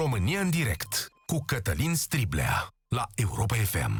România în direct cu Cătălin Striblea la Europa FM.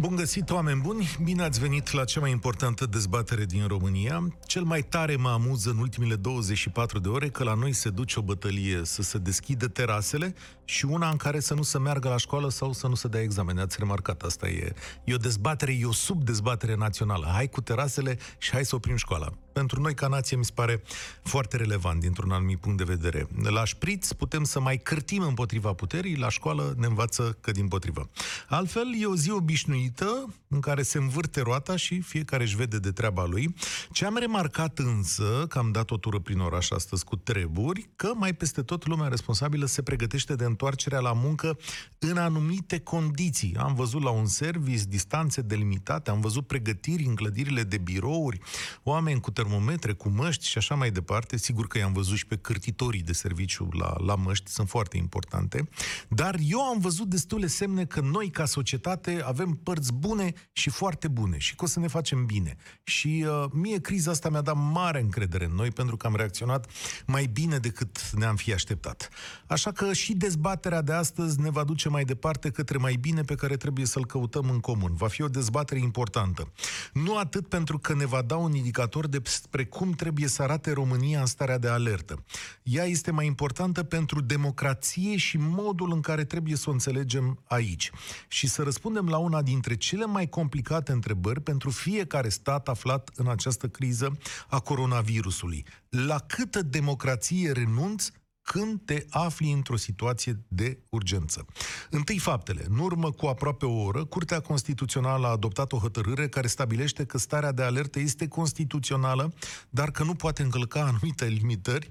Bun găsit, oameni buni! Bine ați venit la cea mai importantă dezbatere din România. Cel mai tare mă amuză în ultimele 24 de ore că la noi se duce o bătălie să se deschidă terasele și una în care să nu se meargă la școală sau să nu se dea examene. Ați remarcat, asta e, e o dezbatere, e o subdezbatere națională. Hai cu terasele și hai să oprim școala. Pentru noi, ca nație, mi se pare foarte relevant dintr-un anumit punct de vedere. La șpriț putem să mai cârtim împotriva puterii, la școală ne învață că din potrivă. Altfel, e o zi obișnuită în care se învârte roata și fiecare își vede de treaba lui. Ce am remarcat însă, că am dat o tură prin oraș astăzi cu treburi, că mai peste tot lumea responsabilă se pregătește de întoarcerea la muncă în anumite condiții. Am văzut la un service distanțe delimitate, am văzut pregătiri în clădirile de birouri, oameni cu termometre, cu măști și așa mai departe. Sigur că i-am văzut și pe cârtitorii de serviciu la, la măști, sunt foarte importante. Dar eu am văzut destule semne că noi, ca societate, avem părți bune și foarte bune și că o să ne facem bine. Și uh, mie criza asta mi-a dat mare încredere în noi pentru că am reacționat mai bine decât ne-am fi așteptat. Așa că și dezbaterea de astăzi ne va duce mai departe către mai bine pe care trebuie să-l căutăm în comun. Va fi o dezbatere importantă. Nu atât pentru că ne va da un indicator despre cum trebuie să arate România în starea de alertă. Ea este mai importantă pentru democrație și modul în care trebuie să o înțelegem aici. Și să răspundem la una dintre cele mai complicate întrebări pentru fiecare stat aflat în această criză a coronavirusului. La câtă democrație renunți când te afli într-o situație de urgență. Întâi faptele. În urmă cu aproape o oră, Curtea Constituțională a adoptat o hotărâre care stabilește că starea de alertă este constituțională, dar că nu poate încălca anumite limitări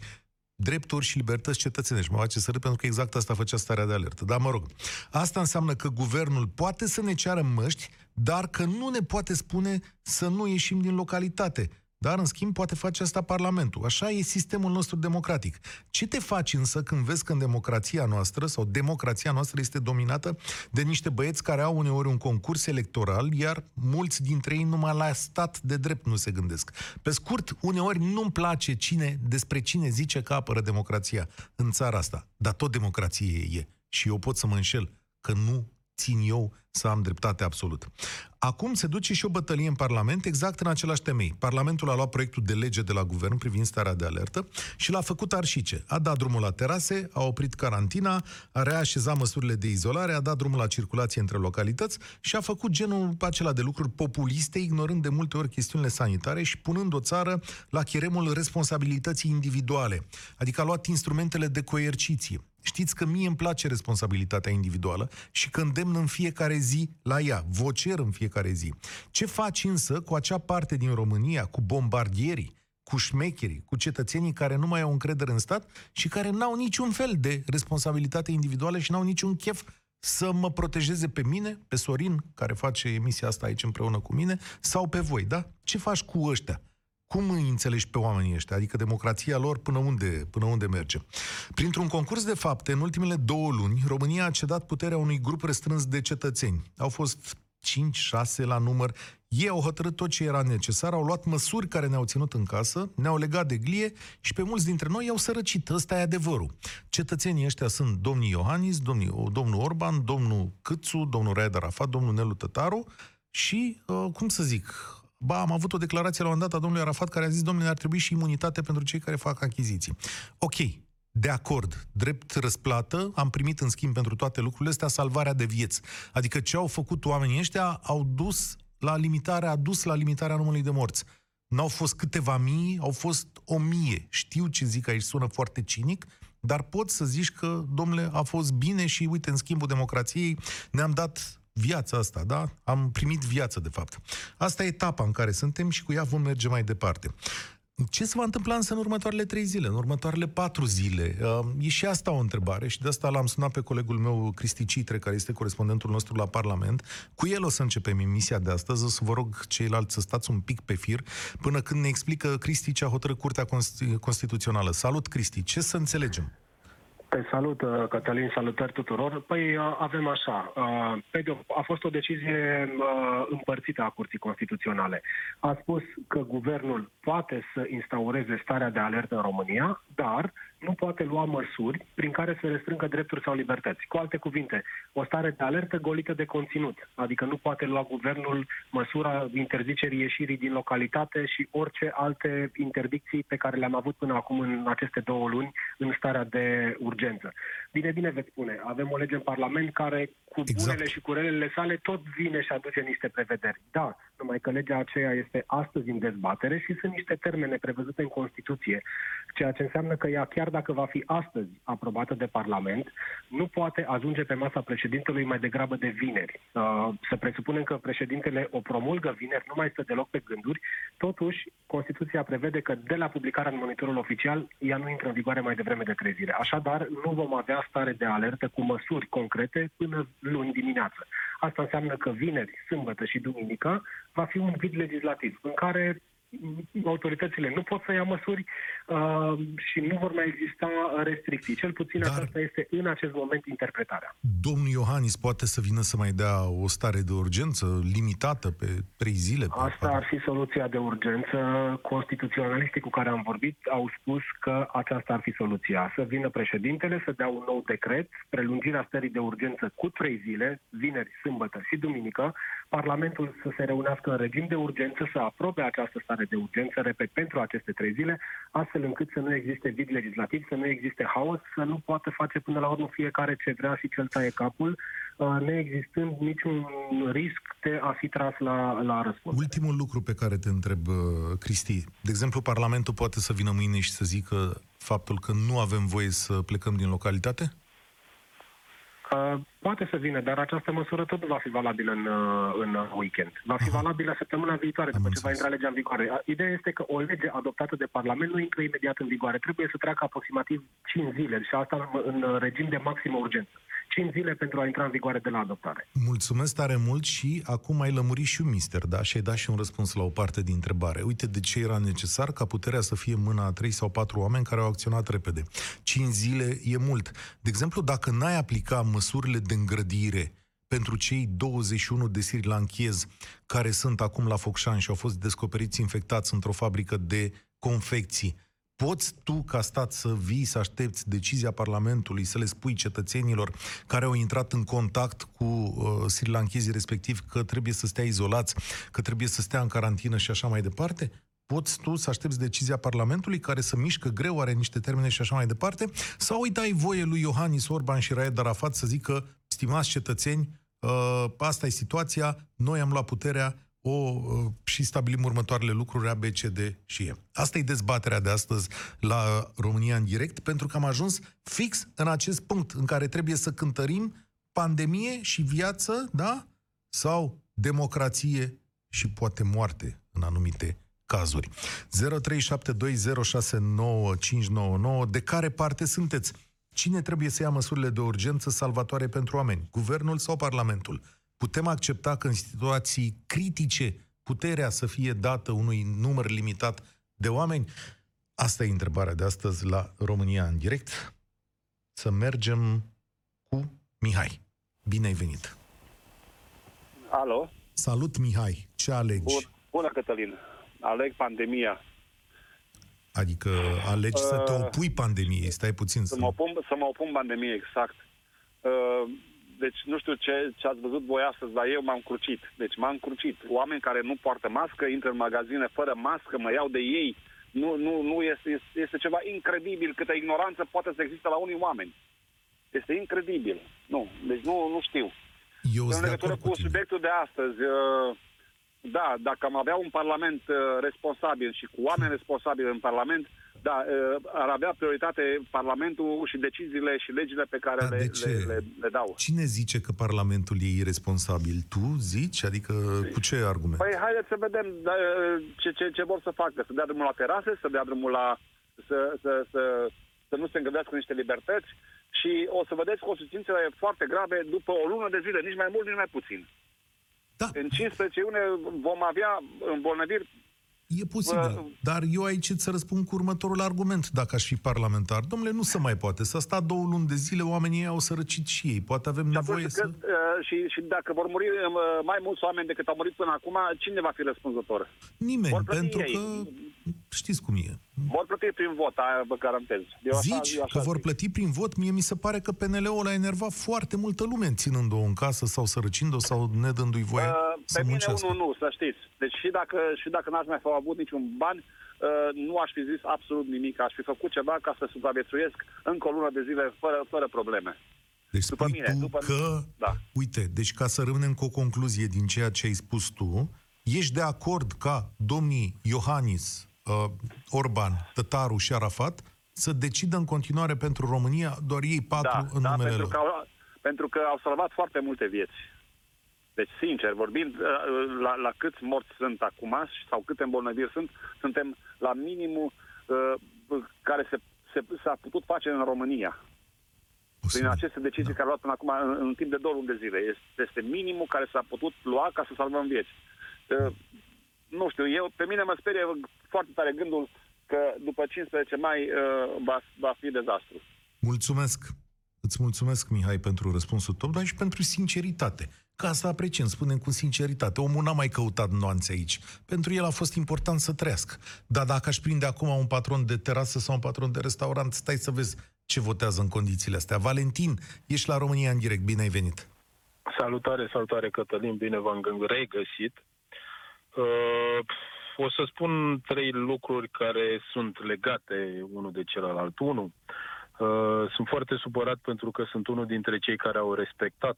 drepturi și libertăți cetățenești. Mă face să râd pentru că exact asta făcea starea de alertă. Dar mă rog, asta înseamnă că guvernul poate să ne ceară măști, dar că nu ne poate spune să nu ieșim din localitate. Dar, în schimb, poate face asta Parlamentul. Așa e sistemul nostru democratic. Ce te faci însă când vezi că în democrația noastră sau democrația noastră este dominată de niște băieți care au uneori un concurs electoral, iar mulți dintre ei numai la stat de drept nu se gândesc. Pe scurt, uneori nu-mi place cine, despre cine zice că apără democrația în țara asta. Dar tot democrație e. Și eu pot să mă înșel că nu țin eu să am dreptate absolut. Acum se duce și o bătălie în Parlament exact în același temei. Parlamentul a luat proiectul de lege de la guvern privind starea de alertă și l-a făcut arșice. A dat drumul la terase, a oprit carantina, a reașezat măsurile de izolare, a dat drumul la circulație între localități și a făcut genul acela de lucruri populiste, ignorând de multe ori chestiunile sanitare și punând o țară la cheremul responsabilității individuale. Adică a luat instrumentele de coerciție. Știți că mie îmi place responsabilitatea individuală și că îndemn în fiecare zi la ea, vocer în fiecare zi. Ce faci însă cu acea parte din România, cu bombardierii, cu șmecherii, cu cetățenii care nu mai au încredere în stat și care n-au niciun fel de responsabilitate individuală și n-au niciun chef să mă protejeze pe mine, pe Sorin, care face emisia asta aici împreună cu mine, sau pe voi, da? Ce faci cu ăștia? Cum îi înțelegi pe oamenii ăștia? Adică democrația lor până unde, până unde merge? Printr-un concurs de fapte, în ultimele două luni, România a cedat puterea unui grup restrâns de cetățeni. Au fost 5-6 la număr. Ei au hotărât tot ce era necesar, au luat măsuri care ne-au ținut în casă, ne-au legat de glie și pe mulți dintre noi i-au sărăcit. Ăsta e adevărul. Cetățenii ăștia sunt domnii Iohannis, domnii, domnul Orban, domnul Câțu, domnul Raed Arafat, domnul Nelu Tătaru și, uh, cum să zic, Ba, am avut o declarație la un dat a domnului Arafat care a zis, domnule, ar trebui și imunitate pentru cei care fac achiziții. Ok, de acord, drept răsplată, am primit în schimb pentru toate lucrurile astea salvarea de vieți. Adică ce au făcut oamenii ăștia au dus la limitarea, a dus la limitarea numărului de morți. N-au fost câteva mii, au fost o mie. Știu ce zic aici, sună foarte cinic, dar pot să zici că, domnule, a fost bine și, uite, în schimbul democrației ne-am dat viața asta, da? Am primit viață, de fapt. Asta e etapa în care suntem și cu ea vom merge mai departe. Ce se va întâmpla însă în următoarele trei zile, în următoarele patru zile? Uh, e și asta o întrebare și de asta l-am sunat pe colegul meu, Cristi Citre, care este corespondentul nostru la Parlament. Cu el o să începem emisia de astăzi, o să vă rog ceilalți să stați un pic pe fir, până când ne explică Cristi ce a hotărât Curtea Constituțională. Salut, Cristi! Ce să înțelegem? Te salut, uh, Cătălin, salutări tuturor. Păi uh, avem așa, uh, pe de a fost o decizie împărțită a Curții Constituționale. A spus că guvernul poate să instaureze starea de alertă în România, dar nu poate lua măsuri prin care să restrângă drepturi sau libertăți. Cu alte cuvinte, o stare de alertă golită de conținut, adică nu poate lua guvernul măsura interzicerii ieșirii din localitate și orice alte interdicții pe care le-am avut până acum în aceste două luni în starea de urgență. Bine, bine veți spune, avem o lege în Parlament care cu exact. bunele și cu relele sale tot vine și aduce niște prevederi. Da, numai că legea aceea este astăzi în dezbatere și sunt niște termene prevăzute în Constituție, ceea ce înseamnă că ea, chiar dacă va fi astăzi aprobată de Parlament, nu poate ajunge pe masa președintelui mai degrabă de vineri. Uh, să presupunem că președintele o promulgă vineri, nu mai stă deloc pe gânduri, totuși Constituția prevede că de la publicarea în monitorul oficial, ea nu intră în vigoare mai devreme de trezire. Așadar, nu vom avea stare de alertă cu măsuri concrete până luni dimineață. Asta înseamnă că vineri, sâmbătă și duminică va fi un vid legislativ în care autoritățile nu pot să ia măsuri uh, și nu vor mai exista restricții. Cel puțin Dar aceasta este în acest moment interpretarea. Domnul Iohannis poate să vină să mai dea o stare de urgență limitată pe trei zile? Pe Asta ar fi soluția de urgență. Constituționaliștii cu care am vorbit au spus că aceasta ar fi soluția. Să vină președintele, să dea un nou decret, prelungirea stării de urgență cu trei zile, vineri, sâmbătă și duminică, Parlamentul să se reunească în regim de urgență, să aprobe această stare de urgență, repet, pentru aceste trei zile, astfel încât să nu existe vid legislativ, să nu existe haos, să nu poată face până la urmă fiecare ce vrea și cel taie capul, uh, neexistând niciun risc de a fi tras la, la răspuns. Ultimul lucru pe care te întreb, uh, Cristi, de exemplu, Parlamentul poate să vină mâine și să zică faptul că nu avem voie să plecăm din localitate? Uh, poate să vină, dar această măsură tot nu va fi valabilă în, uh, în weekend. Va fi valabilă săptămâna viitoare, după ce va intra legea în vigoare. Ideea este că o lege adoptată de Parlament nu intră imediat în vigoare. Trebuie să treacă aproximativ 5 zile și asta în, în regim de maximă urgență. 5 zile pentru a intra în vigoare de la adoptare. Mulțumesc tare mult și acum ai lămurit și un mister, da? Și ai dat și un răspuns la o parte din întrebare. Uite de ce era necesar ca puterea să fie mâna a 3 sau 4 oameni care au acționat repede. 5 zile e mult. De exemplu, dacă n-ai aplica măsurile de îngrădire pentru cei 21 de siri lanchez care sunt acum la Focșani și au fost descoperiți infectați într-o fabrică de confecții, Poți tu, ca stat, să vii, să aștepți decizia Parlamentului, să le spui cetățenilor care au intrat în contact cu uh, sri lankezii respectiv că trebuie să stea izolați, că trebuie să stea în carantină și așa mai departe? Poți tu să aștepți decizia Parlamentului care să mișcă greu, are niște termene și așa mai departe? Sau îi dai voie lui Iohannis Orban și Raed Arafat să zică, stimați cetățeni, uh, asta e situația, noi am luat puterea, o, uh, și stabilim următoarele lucruri A, B, C, D și E. Asta e dezbaterea de astăzi la România în direct, pentru că am ajuns fix în acest punct în care trebuie să cântărim pandemie și viață, da? Sau democrație și poate moarte în anumite cazuri. 0372069599 De care parte sunteți? Cine trebuie să ia măsurile de urgență salvatoare pentru oameni? Guvernul sau Parlamentul? Putem accepta că în situații critice puterea să fie dată unui număr limitat de oameni? Asta e întrebarea de astăzi la România în direct. Să mergem cu Mihai. Bine ai venit! Alo? Salut, Mihai! Ce alegi? Bun, bună, Cătălin! Aleg pandemia. Adică alegi uh, să te uh, opui pandemiei, stai puțin să... Să mă opun, să mă opun pandemiei, exact. Uh, deci nu știu ce, ce ați văzut voi astăzi, dar eu m-am crucit. Deci m-am crucit. Oameni care nu poartă mască, intră în magazine fără mască, mă iau de ei. Nu, nu, nu este, este ceva incredibil câtă ignoranță poate să existe la unii oameni. Este incredibil. Nu, deci nu, nu știu. Eu în legătură cu, cu subiectul de astăzi, uh, da, dacă am avea un parlament uh, responsabil și cu oameni responsabili în parlament, da, ar avea prioritate Parlamentul și deciziile și legile pe care le, le, le, le dau. Cine zice că Parlamentul e irresponsabil? Tu zici? Adică cu ce argument? Păi haideți să vedem da, ce, ce, ce vor să facă. Să dea drumul la terase, să dea drumul la... să, să, să, să nu se îngădească niște libertăți și o să vedeți consecințele foarte grave după o lună de zile, nici mai mult, nici mai puțin. Da. În 15 iunie vom avea îmbolnăviri E posibil, Bă, dar eu aici îți răspund cu următorul argument, dacă aș fi parlamentar. Domnule, nu se mai poate. S-a stat două luni de zile, oamenii au sărăcit și ei. Poate avem Și, nevoie atunci, să... cât, uh, și, și dacă vor muri uh, mai mulți oameni decât au murit până acum, cine va fi răspunzător? Nimeni, vor plăti pentru ei. că știți cum e. Vor plăti prin vot, aia vă garantez. Eu așa- Zici eu așa că vor zic. plăti prin vot? Mie mi se pare că PNL-ul a enervat foarte multă lume ținând-o în casă sau sărăcind-o sau nedându-i voie Uh, să Pe mine muncească. unul nu, să știți. Deci și dacă, și dacă n-aș mai fi avut niciun bani, uh, nu aș fi zis absolut nimic. Aș fi făcut ceva ca să supraviețuiesc încă o lună de zile fără, fără probleme. Deci după spui mine, tu după- că, Da. uite, deci ca să rămânem cu o concluzie din ceea ce ai spus tu, ești de acord ca domnii Iohannis, uh, Orban, Tătaru și Arafat să decidă în continuare pentru România doar ei patru Da, în da numele pentru, lor. că au, pentru că au salvat foarte multe vieți. Deci, sincer, vorbind, uh, la, la câți morți sunt acum sau câte îmbolnăviri sunt, suntem la minimul uh, care se, se, s-a putut face în România. Prin Posibil. aceste decizii care au luat până acum în, în timp de două luni de zile. Este, este minimul care s-a putut lua ca să salvăm vieți. Uh, nu știu, eu, pe mine mă sperie foarte tare gândul că după 15 mai uh, va, va fi dezastru. Mulțumesc. Îți mulțumesc, Mihai, pentru răspunsul tău, dar și pentru sinceritate. Ca asta apreciem, spunem cu sinceritate. Omul n-a mai căutat nuanțe aici. Pentru el a fost important să trăiască. Dar dacă aș prinde acum un patron de terasă sau un patron de restaurant, stai să vezi ce votează în condițiile astea. Valentin, ești la România în direct. Bine ai venit. Salutare, salutare Cătălin, bine v-am gând- regăsit. Uh, o să spun trei lucruri care sunt legate unul de celălalt. Unu, uh, sunt foarte supărat pentru că sunt unul dintre cei care au respectat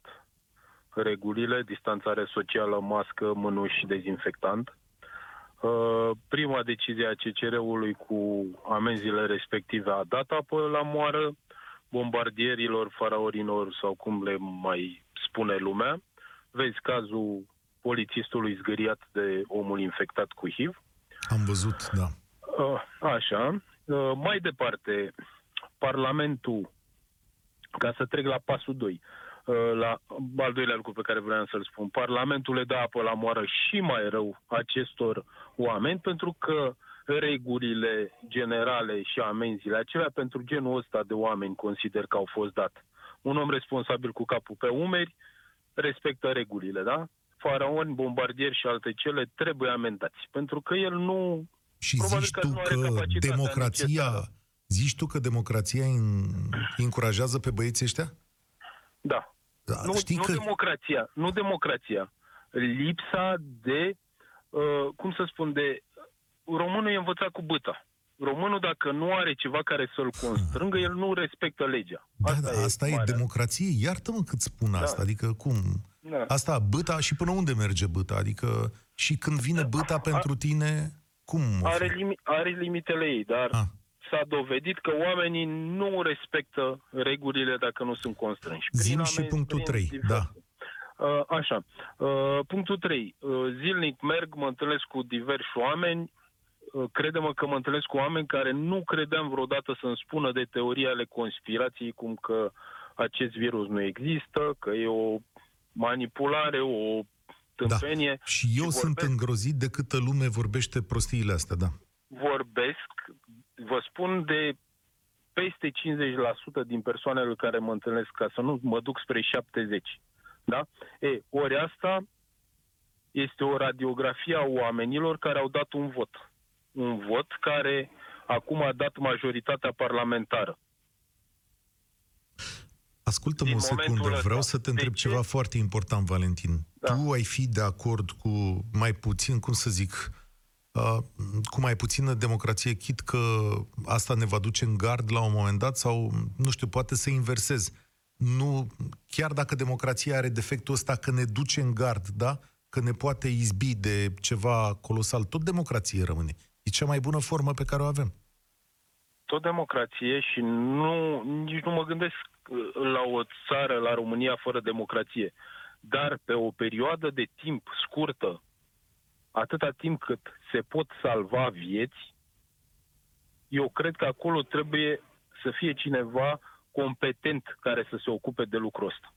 regulile, distanțare socială, mască, mânuși, dezinfectant. Uh, prima decizie a CCR-ului cu amenziile respective a dat apă la moară bombardierilor, faraorilor sau cum le mai spune lumea. Vezi cazul polițistului zgâriat de omul infectat cu HIV. Am văzut, da. Uh, Așa. Uh, Mai departe, Parlamentul, ca să trec la pasul 2, la al doilea lucru pe care vreau să-l spun, Parlamentul le dă apă la moară și mai rău acestor oameni pentru că regulile generale și amenziile acelea pentru genul ăsta de oameni consider că au fost dat. Un om responsabil cu capul pe umeri respectă regulile, da? Faraoni, bombardieri și alte cele trebuie amendați, pentru că el nu Și Probabil zici că tu nu are că capacitatea democrația... necesară. Zici tu că democrația îi încurajează pe băieții ăștia? Da. Da, Nu, știi nu că... democrația, nu democrația. Lipsa de, uh, cum să spun, de... Românul e învățat cu băta. Românul, dacă nu are ceva care să-l constrângă, el nu respectă legea. Da, asta, da, asta e, marea- democrație. Iartă-mă cât spun Da. asta. Adică cum? Da. Asta, băta și până unde merge băta? Adică și când vine băta pentru tine, cum? o Are, fi? limi- are limitele ei, dar Ah. s-a dovedit că oamenii nu respectă regulile dacă nu sunt constrânși. Prin Zim și amenzi, punctul prin trei, diverse- da. Uh, Așa. Uh, Punctul 3. Zilnic merg, mă întâlnesc cu diversi oameni. Uh, Crede-mă că mă întâlnesc cu oameni care nu credeam vreodată să-mi spună de teorii ale conspirației, cum că acest virus nu există, că e o manipulare, o tâmpenie. Da. Și eu sunt vorbesc, îngrozit de câtă lume vorbește prostiile astea, da. vorbesc, vă spun de peste 50% din persoanele care mă întâlnesc, ca să nu mă duc spre 70. Da? E, ori asta este o radiografie a oamenilor care au dat un vot. Un vot care acum a dat majoritatea parlamentară. Ascultă-mă Din o momentul secundă, ăsta. vreau să te De întreb ce? ceva foarte important, Valentin. Da. Tu ai fi de acord cu mai puțin, cum să zic, uh, cu mai puțină democrație, chit că asta ne va duce în gard la un moment dat sau, nu știu, poate să inversez. Nu, chiar dacă democrația are defectul ăsta că ne duce în gard, da? Că ne poate izbi de ceva colosal, tot democrație rămâne. E cea mai bună formă pe care o avem. tot democrație și nu, nici nu mă gândesc uh, la o țară, la România, fără democrație. Dar pe o perioadă de timp scurtă, atâta timp cât se pot salva vieți, eu cred că acolo trebuie să fie cineva competent care să se ocupe de lucrul ăsta.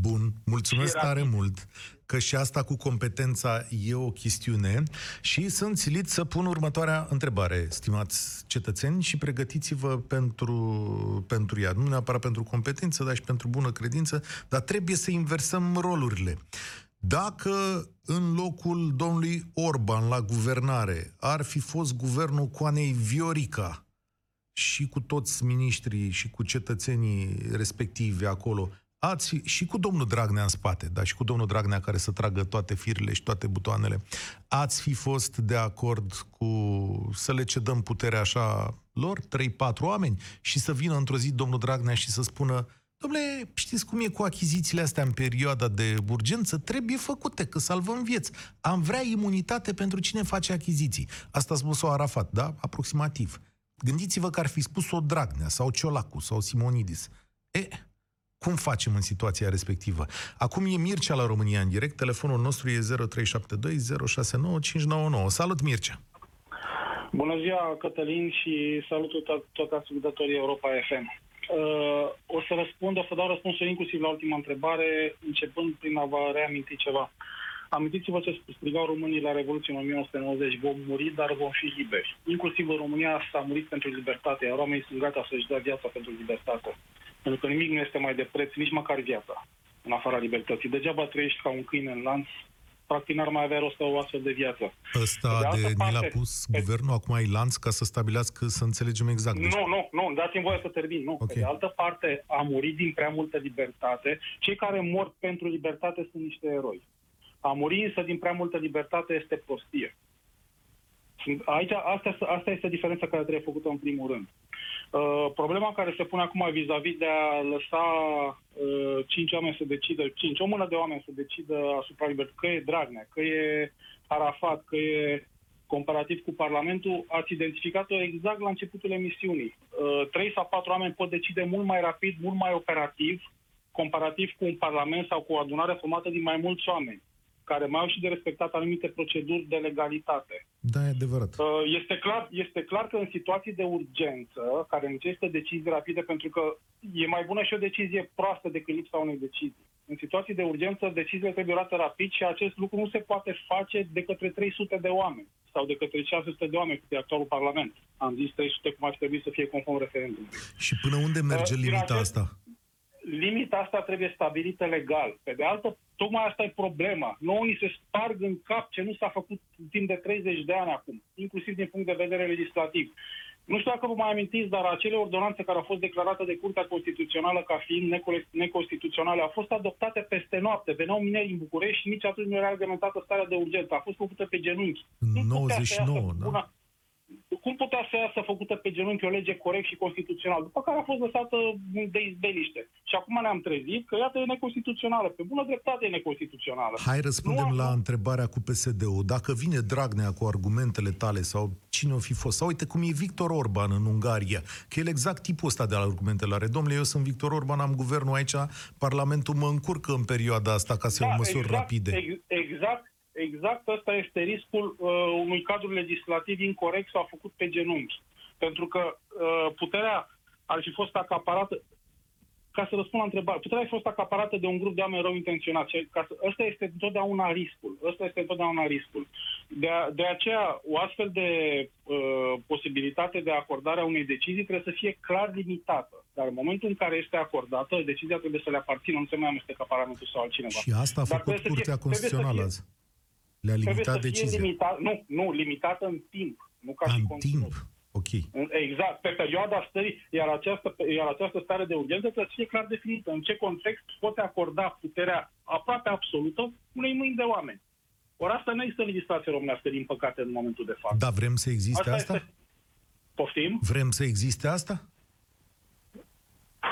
Bun, mulțumesc Și tare rapid. mult că și asta cu competența e o chestiune și sunt silit să pun următoarea întrebare, stimați cetățeni, și pregătiți-vă pentru, pentru ea. Nu neapărat pentru competență, dar și pentru bună credință, dar trebuie să inversăm rolurile. Dacă în locul domnului Orban la guvernare ar fi fost guvernul Coanei Viorica și cu toți miniștrii și cu cetățenii respectivi acolo, ați fi, și cu domnul Dragnea în spate, dar și cu domnul Dragnea care să tragă toate firile și toate butoanele, ați fi fost de acord cu să le cedăm puterea așa lor, 3-4 oameni, și să vină într-o zi domnul Dragnea și să spună Domnule, știți cum e cu achizițiile astea în perioada de urgență? Trebuie făcute, că salvăm vieți. Am vrea imunitate pentru cine face achiziții. Asta a spus-o Arafat, da? Aproximativ. Gândiți-vă că ar fi spus-o Dragnea sau Ciolacu sau Simonidis. E, cum facem în situația respectivă? Acum e Mircea la România în direct. Telefonul nostru e 0372 Salut, Mircea! Bună ziua, Cătălin, și salutul to- toți ascultătorii Europa FM. Uh, o să răspund, o să dau răspunsul inclusiv la ultima întrebare, începând prin a vă reaminti ceva. Amintiți-vă ce strigau românii la Revoluție în 1990. Vom muri, dar vom fi liberi. Inclusiv în România s-a murit pentru libertate, iar oamenii sunt gata să-și dea viața pentru libertate. Pentru că nimic nu este mai de preț, nici măcar viața, în afara libertății. Degeaba trăiești ca un câine în lanț, practic n-ar mai avea rost o astfel de viață. Ăsta Pe de altă de, ni l-a parte, pus pe- guvernul, acum ai lanț ca să stabilească, să înțelegem exact. Deci, Nu, nu, nu, dați-mi voie să termin. Nu. Ok. Pe de altă parte, a murit din prea multă libertate. Cei care mor pentru libertate sunt niște eroi. A muri însă din prea multă libertate este prostie. Sunt- Aici, asta, asta este diferența care trebuie făcută în primul rând. Uh, problema care se pune acum vis-a-vis de a lăsa uh, cinci oameni să decidă, cinci, o mână de oameni să decidă asupra libertății, că e Dragnea, că e Arafat, că e comparativ cu Parlamentul, ați identificat-o exact la începutul emisiunii. Uh, Trei sau patru oameni pot decide mult mai rapid, mult mai operativ, comparativ cu un Parlament sau cu o adunare formată din mai mulți oameni, care mai au și de respectat anumite proceduri de legalitate. Da, e adevărat. Uh, Este clar, este clar că în situații de urgență, care necesită decizii rapide, pentru că e mai bună și o decizie proastă decât lipsa unei decizii. În situații de urgență, deciziile trebuie luate rapid și acest lucru nu se poate face de către 300 de oameni sau de către 600 de oameni, cât e actualul Parlament. Am zis 300 cum ar trebui să fie conform referendumului. Și până unde merge Uh, din limita acest- asta? Limita asta trebuie stabilită legal. Pe de altă, tocmai asta e problema. Nouă ni se sparg în cap ce nu s-a făcut în timp de 30 de ani acum, inclusiv din punct de vedere legislativ. Nu știu dacă vă mai amintiți, dar acele ordonanțe care au fost declarate de Curtea Constituțională ca fiind necole- neconstituționale au fost adoptate peste noapte. Veneau mineri în București și nici atunci nu era reglementată starea de urgență. A fost făcută pe genunchi. În Nu putea să iasă 99, da? Una- cum putea să iasă făcută pe genunchi o lege corect și constituțională, după care a fost lăsată de izbeliște. Și acum ne-am trezit că, iată, e neconstituțională. Pe bună dreptate e neconstituțională. Hai răspundem Nu la acum. întrebarea cu PSD-ul. Dacă vine Dragnea cu argumentele tale sau cine o fi fost, sau uite cum e Victor Orban în Ungaria, că el exact tipul ăsta de argumentele are. Domnule, eu sunt Victor Orban, am guvernul aici, Parlamentul mă încurcă în perioada asta ca să iau măsuri exact, rapide. Ex, exact, exact ăsta este riscul uh, unui cadru legislativ incorrect sau făcut pe genunchi. Pentru că uh, puterea ar fi fost acaparată, ca să răspund la întrebare, puterea ar fi fost acaparată de un grup de oameni rău intenționați. Și Ca să, ăsta este întotdeauna riscul. Ăsta este întotdeauna riscul. De, a, de aceea, o astfel de uh, posibilitate de acordare a unei decizii trebuie să fie clar limitată. Dar în momentul în care este acordată, decizia trebuie să le aparțină, nu se mai amestecă Parlamentul sau altcineva. Și asta a Dar făcut trebuie să fie- Curtea trebuie să Constituțională fie- azi. Le-a Trebuie limitat să fie decizia. limitat, nu, nu, limitată în timp, nu ca A, și în conținut. timp. Ok. Exact, pe perioada stării, iar această, iar această stare de urgență trebuie să fie clar definită. În ce context poate acorda puterea aproape absolută unei mâini de oameni. Ori asta nu există în legislație românească, din păcate, în momentul de față. Da, vrem să existe asta? este... Poftim? Vrem să existe asta?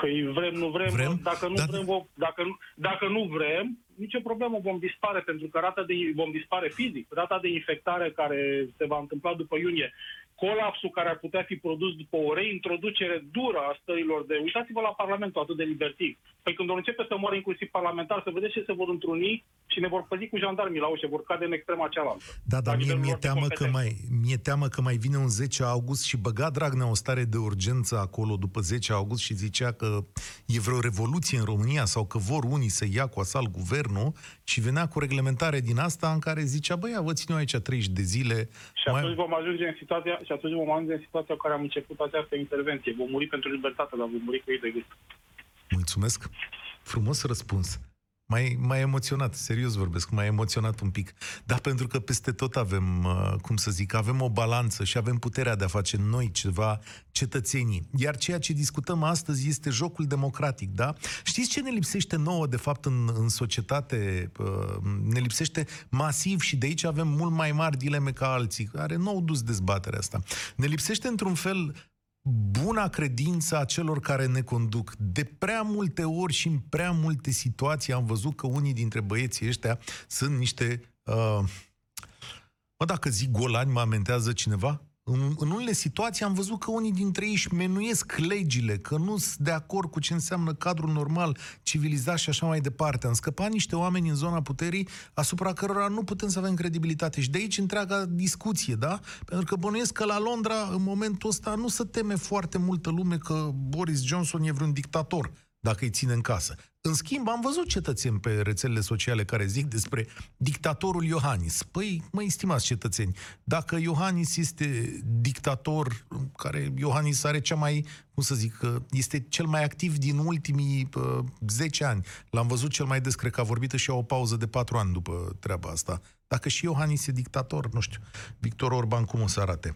Păi vrem, nu vrem, Vrem? dacă nu Dar- vrem, vom, dacă, nu, dacă nu vrem, nicio problemă, vom dispare, pentru că rata de, vom dispare fizic. Rata de infectare care se va întâmpla după iunie, colapsul care ar putea fi produs după o reintroducere dură a stărilor de... Uitați-vă la Parlamentul atât de libertiv. Păi când vor începe să moară inclusiv parlamentar, să vedeți ce se vor întruni și ne vor păzi cu jandarmii la ușă, vor cade în extrema cealaltă. Da, dar La mie nivelul mi-e lor de teamă, că competență. mai, mi-e teamă că mai vine un 10 august și băga Dragnea o stare de urgență acolo după 10 august și zicea că e vreo revoluție în România sau că vor unii să ia cu asalt guvernul și venea cu reglementare din asta în care zicea, băia, vă țin eu aici 30 de zile. Și atunci vom ajunge în situația, și atunci vom ajunge în situația în care am început această intervenție. Vom muri pentru libertate, dar vom muri cu ei de gât. Mulțumesc. Frumos răspuns. Mai, mai emoționat, serios vorbesc, mai emoționat un pic. Dar pentru că peste tot avem, uh, cum să zic, avem o balanță și avem puterea de a face noi ceva cetățenii. Iar ceea ce discutăm astăzi este jocul democratic, da? Știți ce ne lipsește nouă, de fapt, în, în societate? Uh, Ne lipsește masiv și de aici avem mult mai mari dileme ca alții, care nu au dus dezbaterea asta. Ne lipsește, într-un fel, buna credință a celor care ne conduc. De prea multe ori și în prea multe situații am văzut că unii dintre băieții ăștia sunt niște... Uh, mă, dacă zic golani, mă amentează cineva? În, în unele situații am văzut că unii dintre ei își menuiesc legile, că nu sunt de acord cu ce înseamnă cadrul normal, civilizat și așa mai departe. Am scăpat niște oameni în zona puterii asupra cărora nu putem să avem credibilitate. Și de aici întreaga discuție, da? Pentru că bănuiesc că la Londra, în momentul ăsta, nu se teme foarte multă lume că Boris Johnson e vreun dictator dacă îi ține în casă. În schimb, am văzut cetățeni pe rețelele sociale care zic despre dictatorul Iohannis. Păi, măi, stimați cetățeni, dacă Iohannis este dictator, care Iohannis are cea mai, cum să zic, este cel mai activ din ultimii uh, 10 ani. L-am văzut cel mai des, cred că a vorbit și a o pauză de 4 ani după treaba asta. Dacă și Iohannis e dictator, nu știu, Victor Orban cum o să arate.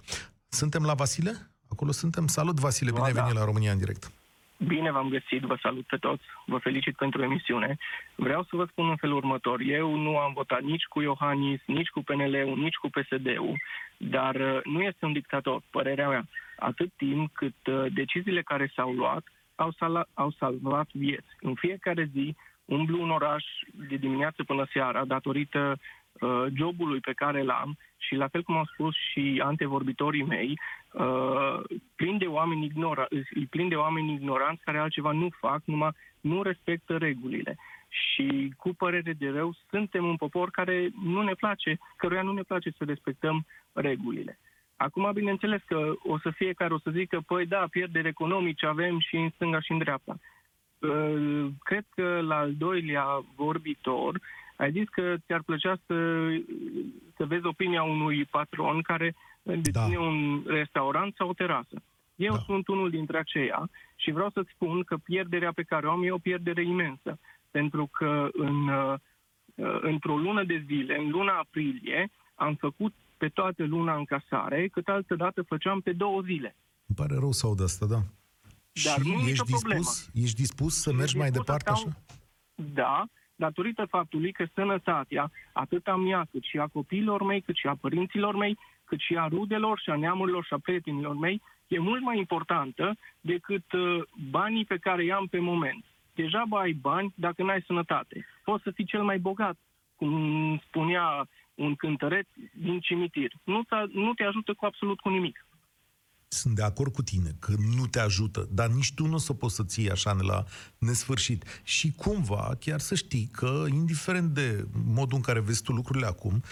Suntem la Vasile? Acolo suntem. Salut, Vasile, bine ai Da, da. venit la România în direct. Bine v-am găsit, vă salut pe toți, vă felicit pentru emisiune. Vreau să vă spun în felul următor. Eu nu am votat nici cu Iohannis, nici cu PNL-ul, nici cu PSD-ul, dar uh, nu este un dictator, părerea mea. Atât timp cât uh, deciziile care s-au luat au, sala, au salvat vieți. În fiecare zi umblu un oraș de dimineață până seara datorită uh, jobului pe care l-am și la fel cum au spus și antevorbitorii mei, uh, plin de oameni ignora, îi plin de oameni ignoranți care altceva nu fac, numai nu respectă regulile. Și cu părere de rău, suntem un popor care nu ne place, căruia nu ne place să respectăm regulile. Acum, bineînțeles că o să fie care o să zică, păi da, pierderi economice avem și în stânga și în dreapta. Uh, Cred că la al doilea vorbitor ai zis că ți-ar plăcea să, să vezi opinia unui patron care deține Da. un restaurant sau o terasă. Eu Da. sunt unul dintre aceia și vreau să-ți spun că pierderea pe care o am e o pierdere imensă. Pentru că în, uh, într-o lună de zile, în luna aprilie, am făcut pe toată luna încasare, cât altă dată făceam pe două zile. Îmi pare rău să aud asta, da. Dar și nu e nicio ești problemă. dispus, ești dispus să mergi Ești mai dispus departe să stau- așa? Da, datorită faptului că sănătatea, atât a mea, cât și a copiilor mei, cât și a părinților mei, cât și a rudelor și a neamurilor și a prietenilor mei, e mult mai importantă decât uh, banii pe care i-am pe moment. Degeaba ai bani dacă n-ai sănătate. Poți să fii cel mai bogat, cum spunea un cântăreț din cimitir. Nu, te- nu te ajută cu absolut cu nimic. Sunt de acord cu tine că nu te ajută, dar nici tu nu o să poți să ții așa la nesfârșit. Și cumva, chiar să știi că, indiferent de modul în care vezi tu lucrurile acum,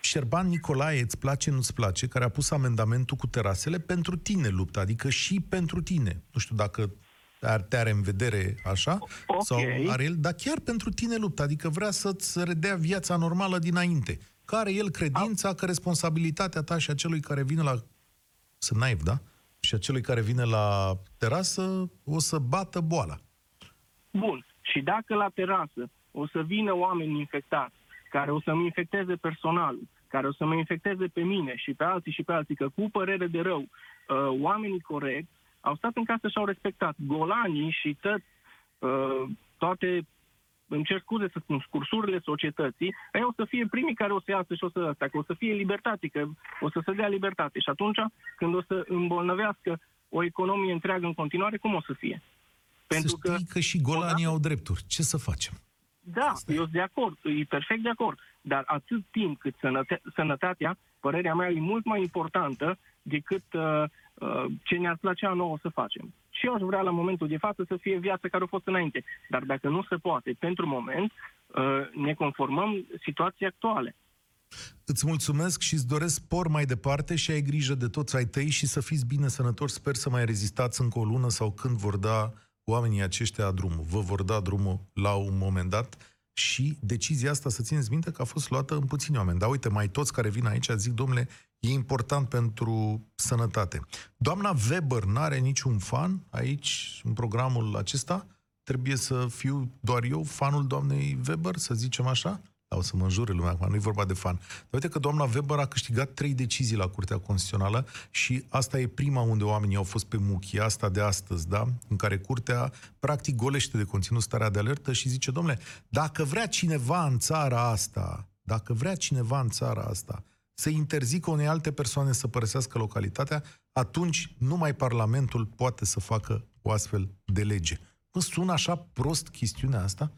Șerban Nicolae, îți place, nu-ți place, care a pus amendamentul cu terasele pentru tine luptă, adică și pentru tine. Nu știu dacă ar, te are în vedere așa, Ok. sau are el, dar chiar pentru tine luptă, adică vrea să-ți redea viața normală dinainte. Care el credința că responsabilitatea ta și a celui care vine la... Sunt naiv, da? Și a celui care vine la terasă o să bată boala. Bun. Și dacă la terasă o să vină oameni infectați, care o să-mi infecteze personalul, care o să mă infecteze pe mine și pe alții și pe alții, că cu părere de rău, uh, oamenii corecți au stat în casă și au respectat. Golanii și tot, uh, toate, îmi cer scuze să spun, scursurile societății, ei o să fie primii care o să iasă și o să asta, că o să fie libertate, că o să se dea libertate. Și atunci, când o să îmbolnăvească o economie întreagă în continuare, cum o să fie? să știi că, și golanii odată- au drepturi. Ce să facem? Da, eu sunt de acord, e perfect de acord. Dar atât timp cât sănăte- sănătatea, părerea mea, e mult mai importantă decât uh, uh, ce ne-ar plăcea nouă să facem. Și eu aș vrea la momentul de față să fie viața care a fost înainte. Dar dacă nu se poate pentru moment, uh, ne conformăm situației actuale. Îți mulțumesc și îți doresc spor mai departe și ai grijă de toți ai tăi și să fiți bine sănătoși. Sper să mai rezistați încă o lună sau când vor da oamenii aceștia drumul. Vă vor da drumul la un moment dat și decizia asta, să țineți minte că a fost luată în puțini oameni. Dar uite, mai toți care vin aici zic, domnule, e important pentru sănătate. Doamna Weber n-are niciun fan aici, în programul acesta? Trebuie să fiu doar eu fanul doamnei Weber, să zicem așa? o să mă înjure lumea acum, nu e vorba de fan. Dar uite că doamna Weber a câștigat trei decizii la Curtea Constituțională și asta e prima unde oamenii au fost pe muchii, asta de astăzi, da? În care Curtea practic golește de conținut starea de alertă și zice, domnule, dacă vrea cineva în țara asta, dacă vrea cineva în țara asta să interzică unei alte persoane să părăsească localitatea, atunci numai Parlamentul poate să facă o astfel de lege. Mă sună așa prost chestiunea asta?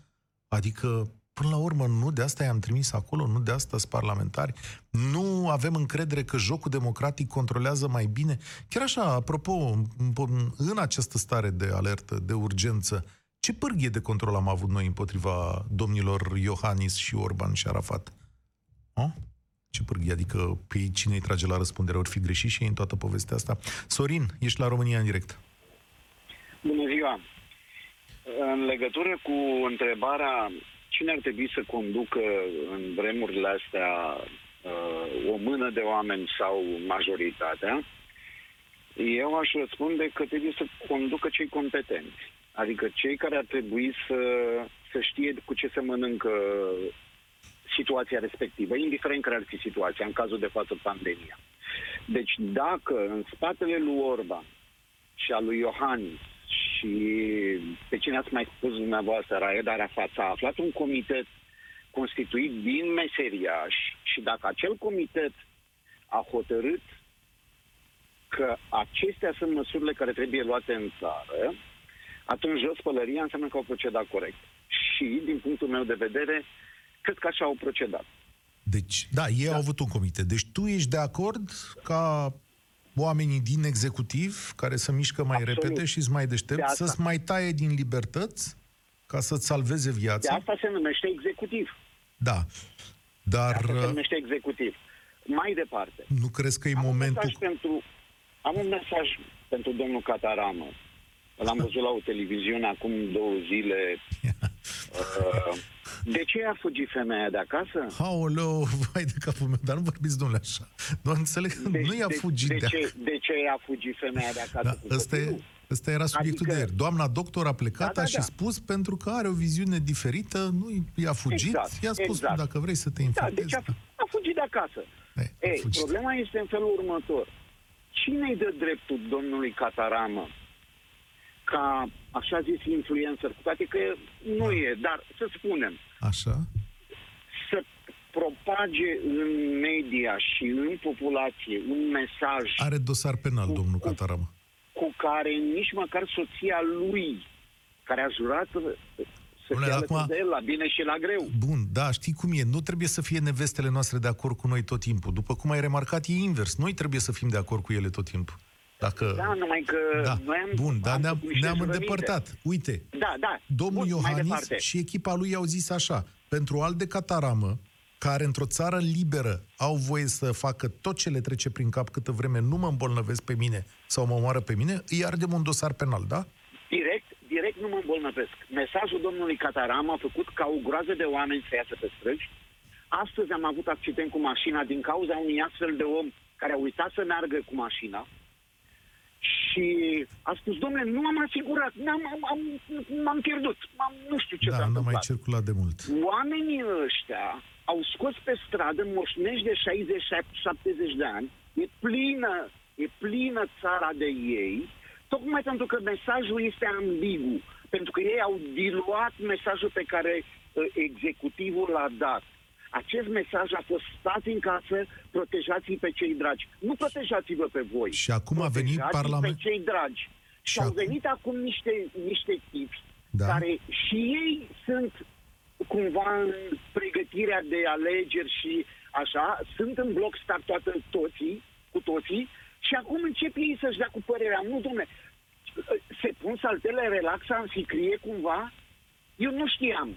Adică Până la urmă, nu de asta i-am trimis acolo, nu de asta sunt parlamentari. Nu avem încredere că jocul democratic controlează mai bine. Chiar așa, apropo, în această stare de alertă, de urgență, ce pârghie de control am avut noi împotriva domnilor Iohannis și Orban și Arafat? Ha? Ce pârghie? Adică pe cine îi trage la răspundere? Ori fi greșit și ei în toată povestea asta. Sorin, ești la România în direct. Bună ziua! În legătură cu întrebarea cine ar trebui să conducă în vremurile astea uh, o mână de oameni sau majoritatea, eu aș răspunde că trebuie să conducă cei competenți. Adică cei care ar trebui să, să știe cu ce se mănâncă situația respectivă, indiferent care ar fi situația, în cazul de față pandemia. Deci dacă în spatele lui Orban și a lui Iohannis și pe cine ați mai spus dumneavoastră, Raed Arafat, s-a aflat un comitet constituit din meseriași și dacă acel comitet a hotărât că acestea sunt măsurile care trebuie luate în țară, atunci jos pălăria înseamnă că au procedat corect. Și, din punctul meu de vedere, cred că așa au procedat. Deci, da, ei da. au avut un comitet. Deci tu ești de acord ca oamenii din executiv, care să mișcă mai Absolut. repede și să mai deștept, de să-ți mai taie din libertăți ca să-ți salveze viața. De asta se numește executiv. Da. Dar... De asta se numește executiv. Mai departe. Nu crezi că e am momentul... Un pentru, am un mesaj pentru domnul Cataramă. L-am văzut la o televiziune acum două zile. Uh, de ce a fugit femeia de acasă? Aoleu, vai de capul meu, dar nu vorbiți, domnule, așa. Nu înțeleg, de, nu i-a fugit de, de, de, ce, de ce a fugit femeia de acasă? Da, ăsta, e, ăsta era subiectul adică, de ieri. Doamna doctor a plecat, da, da, și da. spus pentru că are o viziune diferită, nu i-a fugit, exact, i-a spus, exact. dacă vrei să te informezi. Da, deci a, a fugit de acasă. Ei, Ei problema este în felul următor. Cine îi dă dreptul domnului Cataramă ca, așa zis, influencer, cu toate că nu da. e, dar să spunem. Așa. Să propage în media și în populație un mesaj... Are dosar penal, cu, domnul Cataramă. Cu, cu care nici măcar soția lui, care a jurat să fie acum... de el la bine și la greu. Bun, da, știi cum e. Nu trebuie să fie nevestele noastre de acord cu noi tot timpul. După cum ai remarcat, e invers. Noi trebuie să fim de acord cu ele tot timpul. Dacă... Da, numai că da. noi am... Bun, dar ne-am, ne-am îndepărtat. Uite, da, da. domnul Bun, Iohannis și echipa lui au zis așa, pentru al de cataramă, care într-o țară liberă au voie să facă tot ce le trece prin cap câtă vreme nu mă îmbolnăvesc pe mine sau mă omoară pe mine, îi ardem un dosar penal, da? Direct, direct nu mă îmbolnăvesc. Mesajul domnului Cataram a făcut ca o groază de oameni să iasă pe străzi. Astăzi am avut accident cu mașina din cauza unui astfel de om care a uitat să meargă cu mașina și a spus, domnule, nu am asigurat, n-am, am, am, m-am pierdut, m-am, nu știu ce da, s-a nu mai circulat de mult. Oamenii ăștia au scos pe stradă moșnești de 60-70 de ani, e plină, e plină țara de ei, tocmai pentru că mesajul este ambigu, pentru că ei au diluat mesajul pe care uh, executivul l-a dat. Acest mesaj a fost stați în casă, protejați pe cei dragi. Nu protejați-vă pe voi. Și acum a venit Parlamentul... pe cei dragi. Și, și au acum... venit acum niște, niște tipi da. care și ei sunt cumva în pregătirea de alegeri și așa, sunt în bloc start toată toții, cu toții, și acum încep ei să-și dea cu părerea. Nu, domne, se pun saltele relaxa în sicrie cumva? Eu nu știam.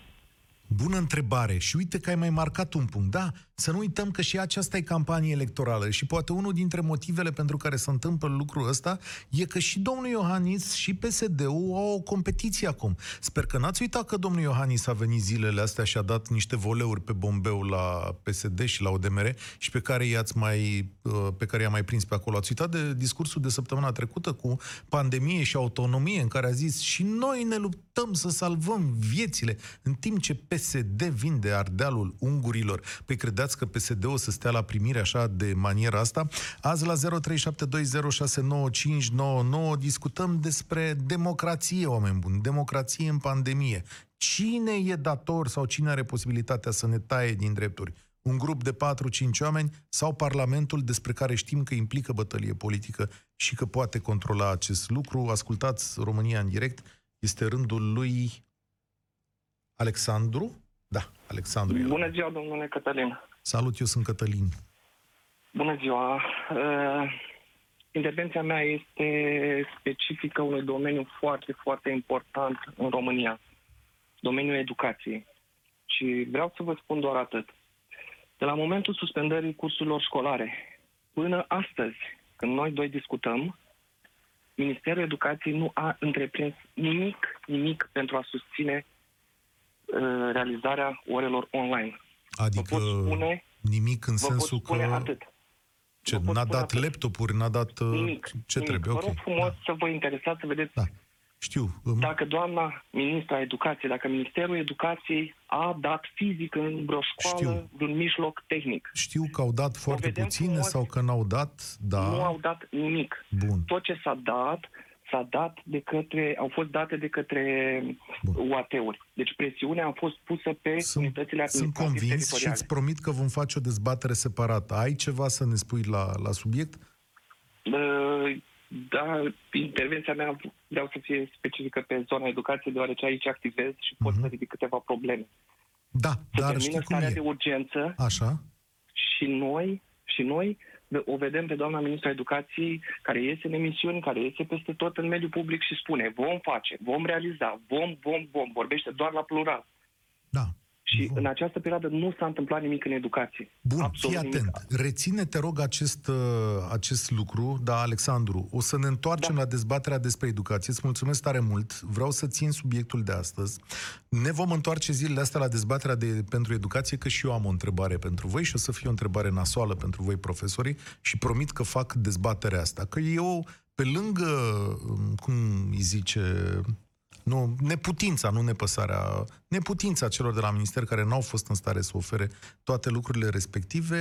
Bună întrebare. Și uite că ai mai marcat un punct. Da, să nu uităm că și aceasta e campanie electorală și poate unul dintre motivele pentru care se întâmplă lucrul ăsta e că și domnul Iohannis și PSD-ul au o competiție acum. Sper că n-ați uitat că domnul Iohannis a venit zilele astea și a dat niște voleuri pe bombeu la PSD și la ODMR și pe care i-ați mai, uh, pe care i-a mai prins pe acolo. Ați uitat de discursul de săptămâna trecută cu pandemie și autonomie în care a zis și noi ne luptăm să salvăm viețile în timp ce PSD vinde ardealul ungurilor. Păi credeți că PSD o să stea la primire așa de maniera asta? Azi la 0372069599 discutăm despre democrație, oameni buni, democrație în pandemie. Cine e dator sau cine are posibilitatea să ne taie din drepturi? Un grup de 4-5 oameni sau Parlamentul despre care știm că implică bătălie politică și că poate controla acest lucru? Ascultați România în direct. Este rândul lui Alexandru? Da, Alexandru. e Bună ziua, domnule Cătălin. Salut, eu sunt Cătălin. Bună ziua. Uh, intervenția mea este specifică unui domeniu foarte, foarte important în România. Domeniul educației. Și vreau să vă spun doar atât. De la momentul suspendării cursurilor școlare până astăzi, când noi doi discutăm, Ministerul Educației nu a întreprins nimic, nimic pentru a susține uh, realizarea orelor online. Adică Vă pot spune, nimic în vă pot sensul spune că... atât. Ce, Vă pot n-a spune dat atât. laptopuri, n-a dat... uh, Nimic. Ce nimic. trebuie? Vă Ok. rog frumos Da. să vă interesați să vedeți Da. Știu. Um, dacă doamna ministra educației, dacă Ministerul Educației a dat fizic în vreo școală Știu. vreun mijloc tehnic. Știu că au dat foarte vedem puține frumos. sau că n-au dat, da. Nu au dat nimic. Bun. Tot ce s-a dat, s-a dat de către, au fost date de către Bun. UAT-uri. Deci presiunea a fost pusă pe Sunt, unitățile sunt administrative convins și teritoriale. îți promit că vom face o dezbatere separată. Ai ceva să ne spui la, la subiect? Uh, Da, intervenția mea vreau să fie specifică pe zona educației, deoarece aici activez și pot Mhm. să ridic câteva probleme. Da, Să dar termină știi cum starea e. de urgență Așa? și noi, și noi o vedem pe doamna ministra educației care iese în emisiuni, care iese peste tot în mediul public și spune vom face, vom realiza, vom, vom, vom, vorbește doar la plural. Da. Și Vom. în această perioadă nu s-a întâmplat nimic în educație. Bun, Absolut fii nimic. atent. Reține, te rog, acest, uh, acest lucru, da, Alexandru. O să ne întoarcem Da. la dezbaterea despre educație. Îți mulțumesc tare mult. Vreau să țin subiectul de astăzi. Ne vom întoarce zilele astea la dezbaterea de, pentru educație, că și eu am o întrebare pentru voi și o să fie o întrebare nasoală pentru voi, profesorii, și promit că fac dezbaterea asta. Că eu, pe lângă, um, cum îi zice, nu, neputința, nu nepăsarea, neputința celor de la minister care n-au fost în stare să ofere toate lucrurile respective,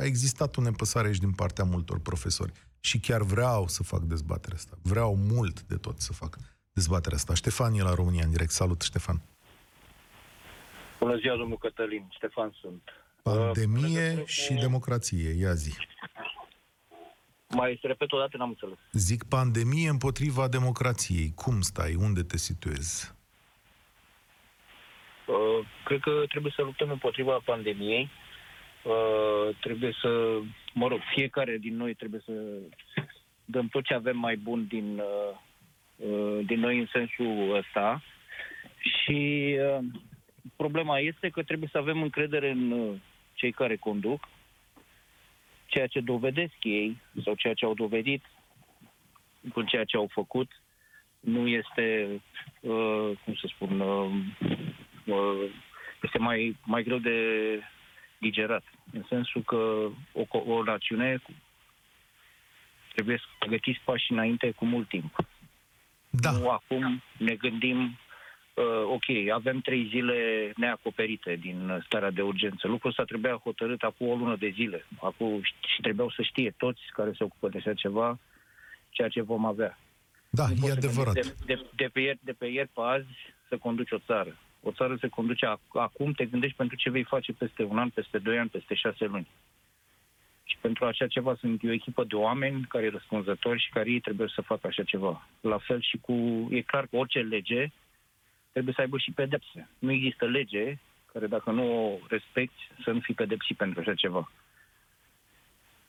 a existat o nepăsare și din partea multor profesori. Și chiar vreau să fac dezbaterea asta. Vreau mult de tot să fac dezbaterea asta. Ștefan e la România în direct. Salut, Ștefan. Bună ziua, domnul Cătălin. Ștefan sunt. Pandemie Uh, și democrație. Ia zi. Mai să repet o dată, n-am înțeles. Zic pandemie împotriva democrației. Cum stai? Unde te situezi? Uh, cred că trebuie să luptăm împotriva pandemiei. Uh, trebuie să, mă rog, fiecare din noi trebuie să dăm tot ce avem mai bun din, uh, uh, din noi în sensul ăsta. Și uh, problema este că trebuie să avem încredere în uh, cei care conduc, ceea ce dovedesc ei sau ceea ce au dovedit cu ceea ce au făcut nu este, uh, cum să spun, uh, uh, este mai, mai greu de digerat. În sensul că o, co- o națiune cu- trebuie să pregătiți pași înainte cu mult timp. Da. Nu acum ne gândim, uh, ok, avem trei zile neacoperite din starea de urgență. Lucrul ăsta trebuia hotărât acum o lună de zile. Acum și trebuiau să știe toți care se ocupă de așa ceva ceea ce vom avea. Da, Nu e poți să adevărat. gândești De, de, de, pe ieri, de pe ieri pe azi să conduci o țară. O țară se conduce ac- acum, te gândești pentru ce vei face peste un an, peste doi ani, peste șase luni. Și pentru așa ceva sunt o echipă de oameni care e răspunzători și care ei trebuie să facă așa ceva. La fel și cu... E clar că orice lege trebuie să aibă și pedepse. Nu există lege care dacă nu o respecti să nu fii pedepsit pentru așa ceva.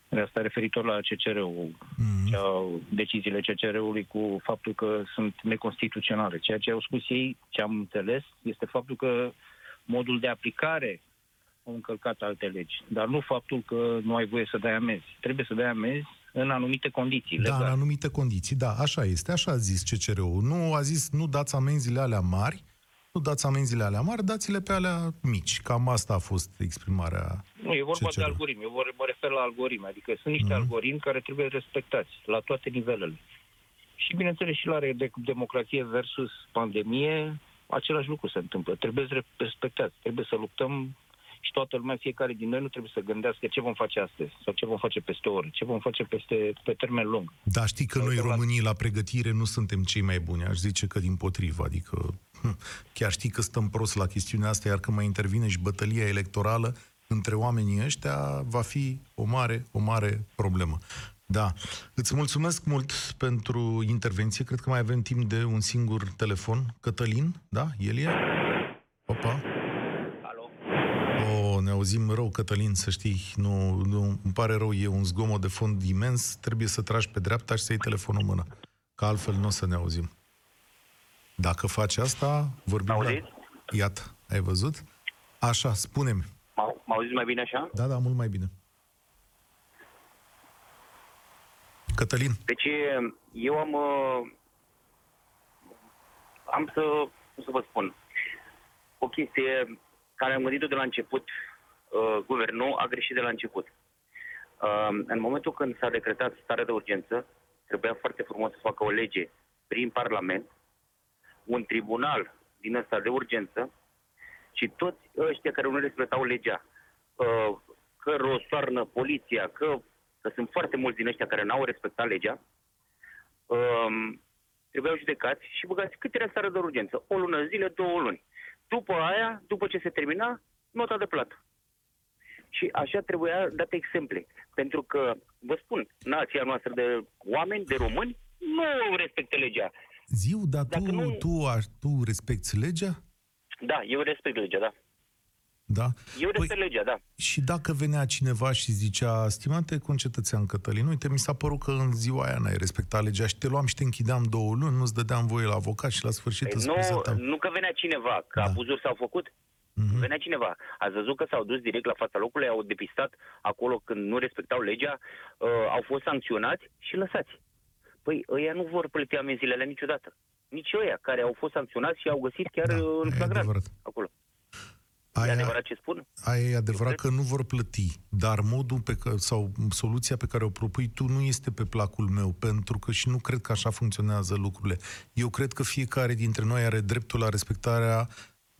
Asta referitor la CCR-ul, Mm. cea, deciziile CCR-ului cu faptul că sunt neconstituționale. Ceea ce au spus ei, ce am înțeles, este faptul că modul de aplicare au încălcat alte legi, dar nu faptul că nu ai voie să dai amenzi. Trebuie să dai amenzi în anumite condiții. Da, legale. în anumite condiții, da, așa este, așa a zis CCR-ul. Nu a zis, nu dați amenziile alea mari, nu dați amenziile alea mari, dați-le pe alea mici. Cam asta a fost exprimarea Nu, e vorba CCR. de algoritmi. Eu vor- mă refer la algoritmi. Adică sunt niște Mhm. algoritmi care trebuie respectați la toate nivelele. Și, bineînțeles, și la re- de- democrație versus pandemie, același lucru se întâmplă. Trebuie să respectați. Trebuie să luptăm și toată lumea, fiecare din noi, nu trebuie să gândească ce vom face astăzi sau ce vom face peste o oră, ce vom face peste, pe termen lung. Dar știi că Sau noi, de la- românii, la pregătire nu suntem cei mai buni. Aș zice că din potrivă. Adică hm, chiar știi că stăm prost la chestiunea asta, iar când mai intervine și bătălia electorală între oamenii ăștia, va fi o mare, o mare problemă. Da. Îți mulțumesc mult pentru intervenție. Cred că mai avem timp de un singur telefon. Cătălin, da? El e? Opa. Alo? O, ne auzim rău, Cătălin, să știi. Nu, nu, îmi pare rău, e un zgomot de fond imens. Trebuie să tragi pe dreapta și să iei telefonul în mână. Că altfel nu o să ne auzim. Dacă faci asta, vorbim la... M-auziți? Iată, ai văzut? Așa, spune-mi. M-au- M-auziți mai bine așa? Da, da, mult mai bine. Cătălin, Deci eu am... uh, Am să, cum să vă spun, o chestie care am gândit-o de la început. Uh, Guvernul a greșit de la început. Uh, În momentul când s-a decretat starea de urgență, trebuia foarte frumos să facă o lege prin Parlament, un tribunal din ăsta de urgență și toți ăștia care nu respectau legea, uh, că rostoarnă poliția, că, că sunt foarte mulți din ăștia care n-au respectat legea, um, trebuiau judecați și băgați cât era starea de urgență? O lună, zile, două luni. După aia, după ce se termina, nota de plată. Și așa trebuia date exemple. Pentru că, vă spun, nația noastră de oameni, de români, nu respectă legea. ziu, dar tu, Dacă nu- tu, aș- tu respecti legea? Da, eu respect legea, da. Da? Eu respect legea, da. Și dacă venea cineva și zicea, stimate concetățean Cătălin, uite, mi s-a părut că în ziua aia n-ai respectat legea și te luam și te închideam două luni, nu-ți dădeam voie la avocat și la sfârșit Păi îți nu, prezentam. nu că venea cineva, că Da. abuzuri s-au făcut. Mhm. Venea cineva. Ați văzut că s-au dus direct la fața locului, au depistat acolo când nu respectau legea, uh, au fost sancționați și lăsați. Păi ăia nu vor plăti amenziile alea niciodată. Nici ăia care au fost sancționați și au găsit chiar Da, uh, în e flagrant adevărat. acolo. Aia, E adevărat ce spun? aia e adevărat cred- că nu vor plăti, dar modul pe care, sau soluția pe care o propui tu nu este pe placul meu, pentru că și nu cred că așa funcționează lucrurile. Eu cred că fiecare dintre noi are dreptul la respectarea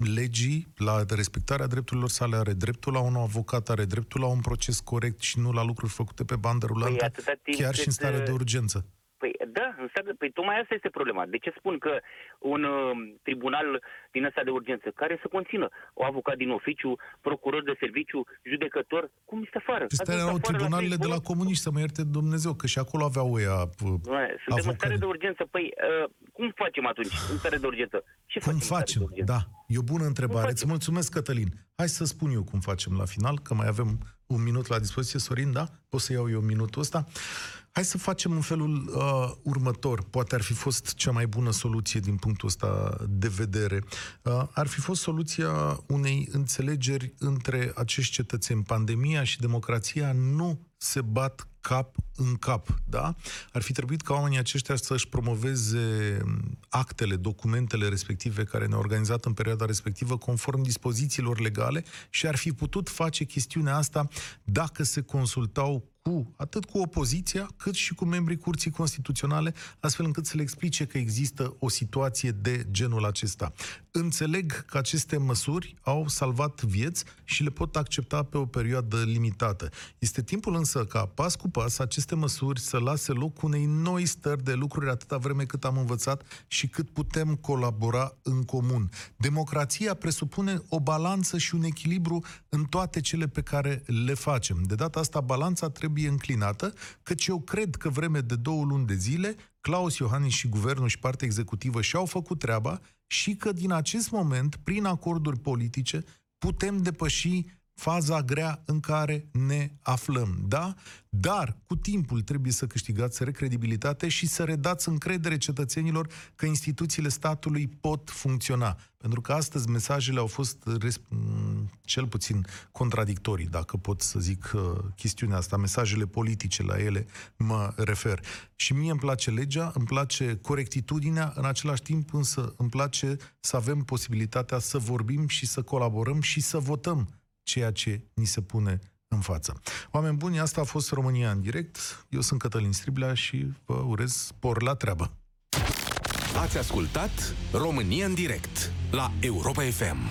legii, la respectarea drepturilor sale, are dreptul la un avocat, are dreptul la un proces corect și nu la lucruri făcute pe bandă rulantă, Păi atâta timp chiar și în cât, stare de uh, urgență. Păi da, înseamnă, păi tocmai asta este problema. De ce spun că un uh, tribunal din ăsta de urgență, care să conțină o avocat din oficiu, procuror de serviciu, judecător, cum este afară? Astea Atunci erau afară la tribunalele de la Facebook. comuniști, să mă ierte Dumnezeu, că și acolo aveau ăia uh, Doamne, Suntem în avocați. stare de urgență. Păi, uh, cum facem atunci în stare de urgență? Ce Cum facem? în stare facem? de urgență? Da, e o bună întrebare. Cum Îți facem? mulțumesc, Cătălin. Hai să spun eu cum facem la final, că mai avem un minut la dispoziție. Sorin, da? Pot să iau eu minutul ăsta? Hai să facem în felul uh, următor. Poate ar fi fost cea mai bună soluție din punctul ăsta de vedere. Uh, ar fi fost soluția unei înțelegeri între acești cetățeni. Pandemia și democrația nu se bat cap în cap, da? Ar fi trebuit ca oamenii aceștia să-și promoveze actele, documentele respective care ne-au organizat în perioada respectivă conform dispozițiilor legale și ar fi putut face chestiunea asta dacă se consultau cu, atât cu opoziția, cât și cu membrii Curții Constituționale, astfel încât să le explice că există o situație de genul acesta. Înțeleg că aceste măsuri au salvat vieți și le pot accepta pe o perioadă limitată. Este timpul însă ca pas cu pas aceste măsuri să lase loc unei noi stări de lucruri atâta vreme cât am învățat și cât putem colabora în comun. Democrația presupune o balanță și un echilibru în toate cele pe care le facem. De data asta balanța trebuie înclinată, căci eu cred că vreme de două luni de zile Claus Iohannis și guvernul și partea executivă și-au făcut treaba și că din acest moment, prin acorduri politice, putem depăși faza grea în care ne aflăm, da? Dar cu timpul trebuie să câștigați recredibilitate și să redați încredere cetățenilor că instituțiile statului pot funcționa. Pentru că astăzi mesajele au fost cel puțin contradictorii, dacă pot să zic uh, chestiunea asta, mesajele politice la ele mă refer. Și mie îmi place legea, îmi place corectitudinea, în același timp însă îmi place să avem posibilitatea să vorbim și să colaborăm și să votăm ceea ce ni se pune în față. Oameni buni, asta a fost România în direct. Eu sunt Cătălin Striblea și vă urez spor la treabă. Ați ascultat România în direct la Europa FM.